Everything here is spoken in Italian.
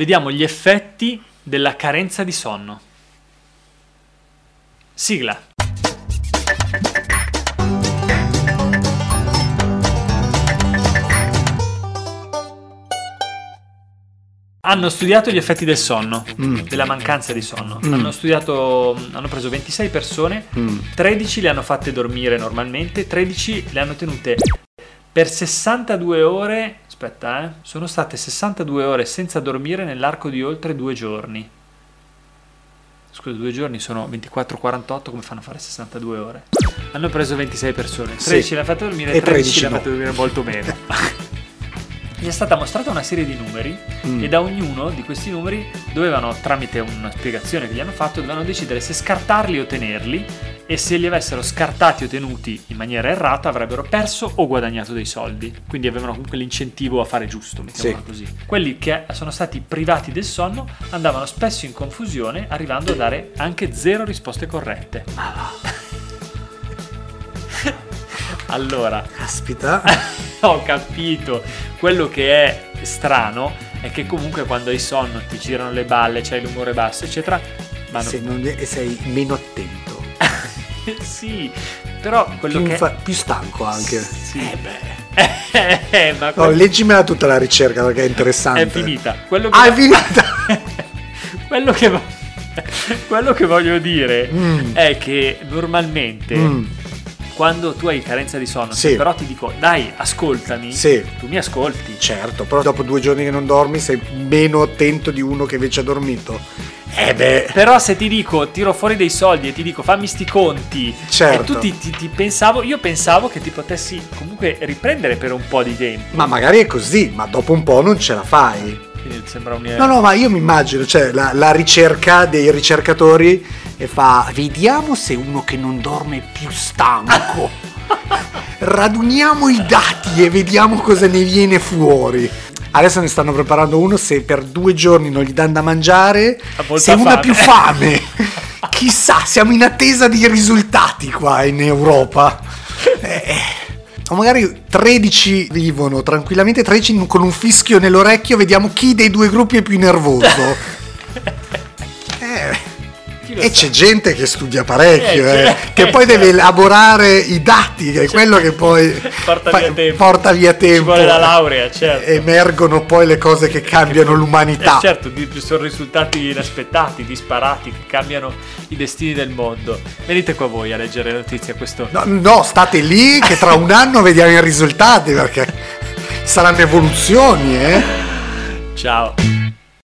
vediamo gli effetti della carenza di sonno. Sigla. Hanno studiato gli effetti del sonno, Mm. della mancanza di sonno. Mm. Hanno studiato, hanno preso 26 persone, Mm. 13 le hanno fatte dormire normalmente, 13 le hanno tenute per 62 ore. Aspetta, eh. Sono state 62 ore senza dormire nell'arco di oltre due giorni. Scusa, due giorni sono 24-48, come fanno a fare 62 ore? Hanno preso 26 persone, 13 Sì. le hanno fatte dormire, E 13 le 13 hanno no. fatte dormire molto meno. Gli è stata mostrata una serie di numeri Mm. e da ognuno di questi numeri dovevano, tramite una spiegazione che gli hanno fatto, dovevano decidere se scartarli o tenerli e se li avessero scartati o tenuti in maniera errata avrebbero perso o guadagnato dei soldi. Quindi avevano comunque l'incentivo a fare giusto, mettiamola Sì. così. Quelli che sono stati privati del sonno andavano spesso in confusione, arrivando a dare anche zero risposte corrette. allora, Caspita. ho capito. Quello che è strano è che comunque quando hai sonno ti girano le balle, c'hai l'umore basso, eccetera. Ma Se non sei meno attento. sì, però quello Più, che infa- più stanco anche. Sì. Eh beh. Eh, ma No, quello- leggimela tutta la ricerca perché è interessante. è finita. Quello che Ah, è finita! quello che quello che voglio dire Mm. è che normalmente Mm. quando tu hai carenza di sonno, Sì. però ti dico "Dai, ascoltami", Sì. tu mi ascolti. Certo, però dopo due giorni che non dormi sei meno attento di uno che invece ha dormito. Eh beh, Però se ti dico tiro fuori dei soldi e ti dico fammi sti conti Certo. e tu ti, ti- ti pensavo, io pensavo che ti potessi comunque riprendere per un po' di tempo. ma magari è così, ma dopo un po' non ce la fai. Quindi sembra un No, no, ma io mi immagino, cioè la, la ricerca dei ricercatori e fa, vediamo se uno che non dorme è più stanco. Raduniamo i dati e vediamo cosa ne viene fuori. Adesso ne stanno preparando uno se per due giorni non gli danno da mangiare, se uno ha fame. più fame. Chissà, siamo in attesa di risultati qua in Europa. Eh, o magari 13 vivono tranquillamente, 13 con un fischio nell'orecchio, vediamo chi dei due gruppi è più nervoso. Eh, e c'è gente che studia parecchio, Eh, eh, certo. che poi deve elaborare i dati, che è quello che poi Porta fa- via tempo. porta via Ci tempo. vuole la laurea, certo. Emergono poi le cose che cambiano Eh, l'umanità. certo, di- sono risultati inaspettati, disparati, che cambiano i destini del mondo. Venite qua voi a leggere le notizie a questo. No, no, state lì che tra un anno vediamo i risultati perché saranno evoluzioni, eh. Ciao.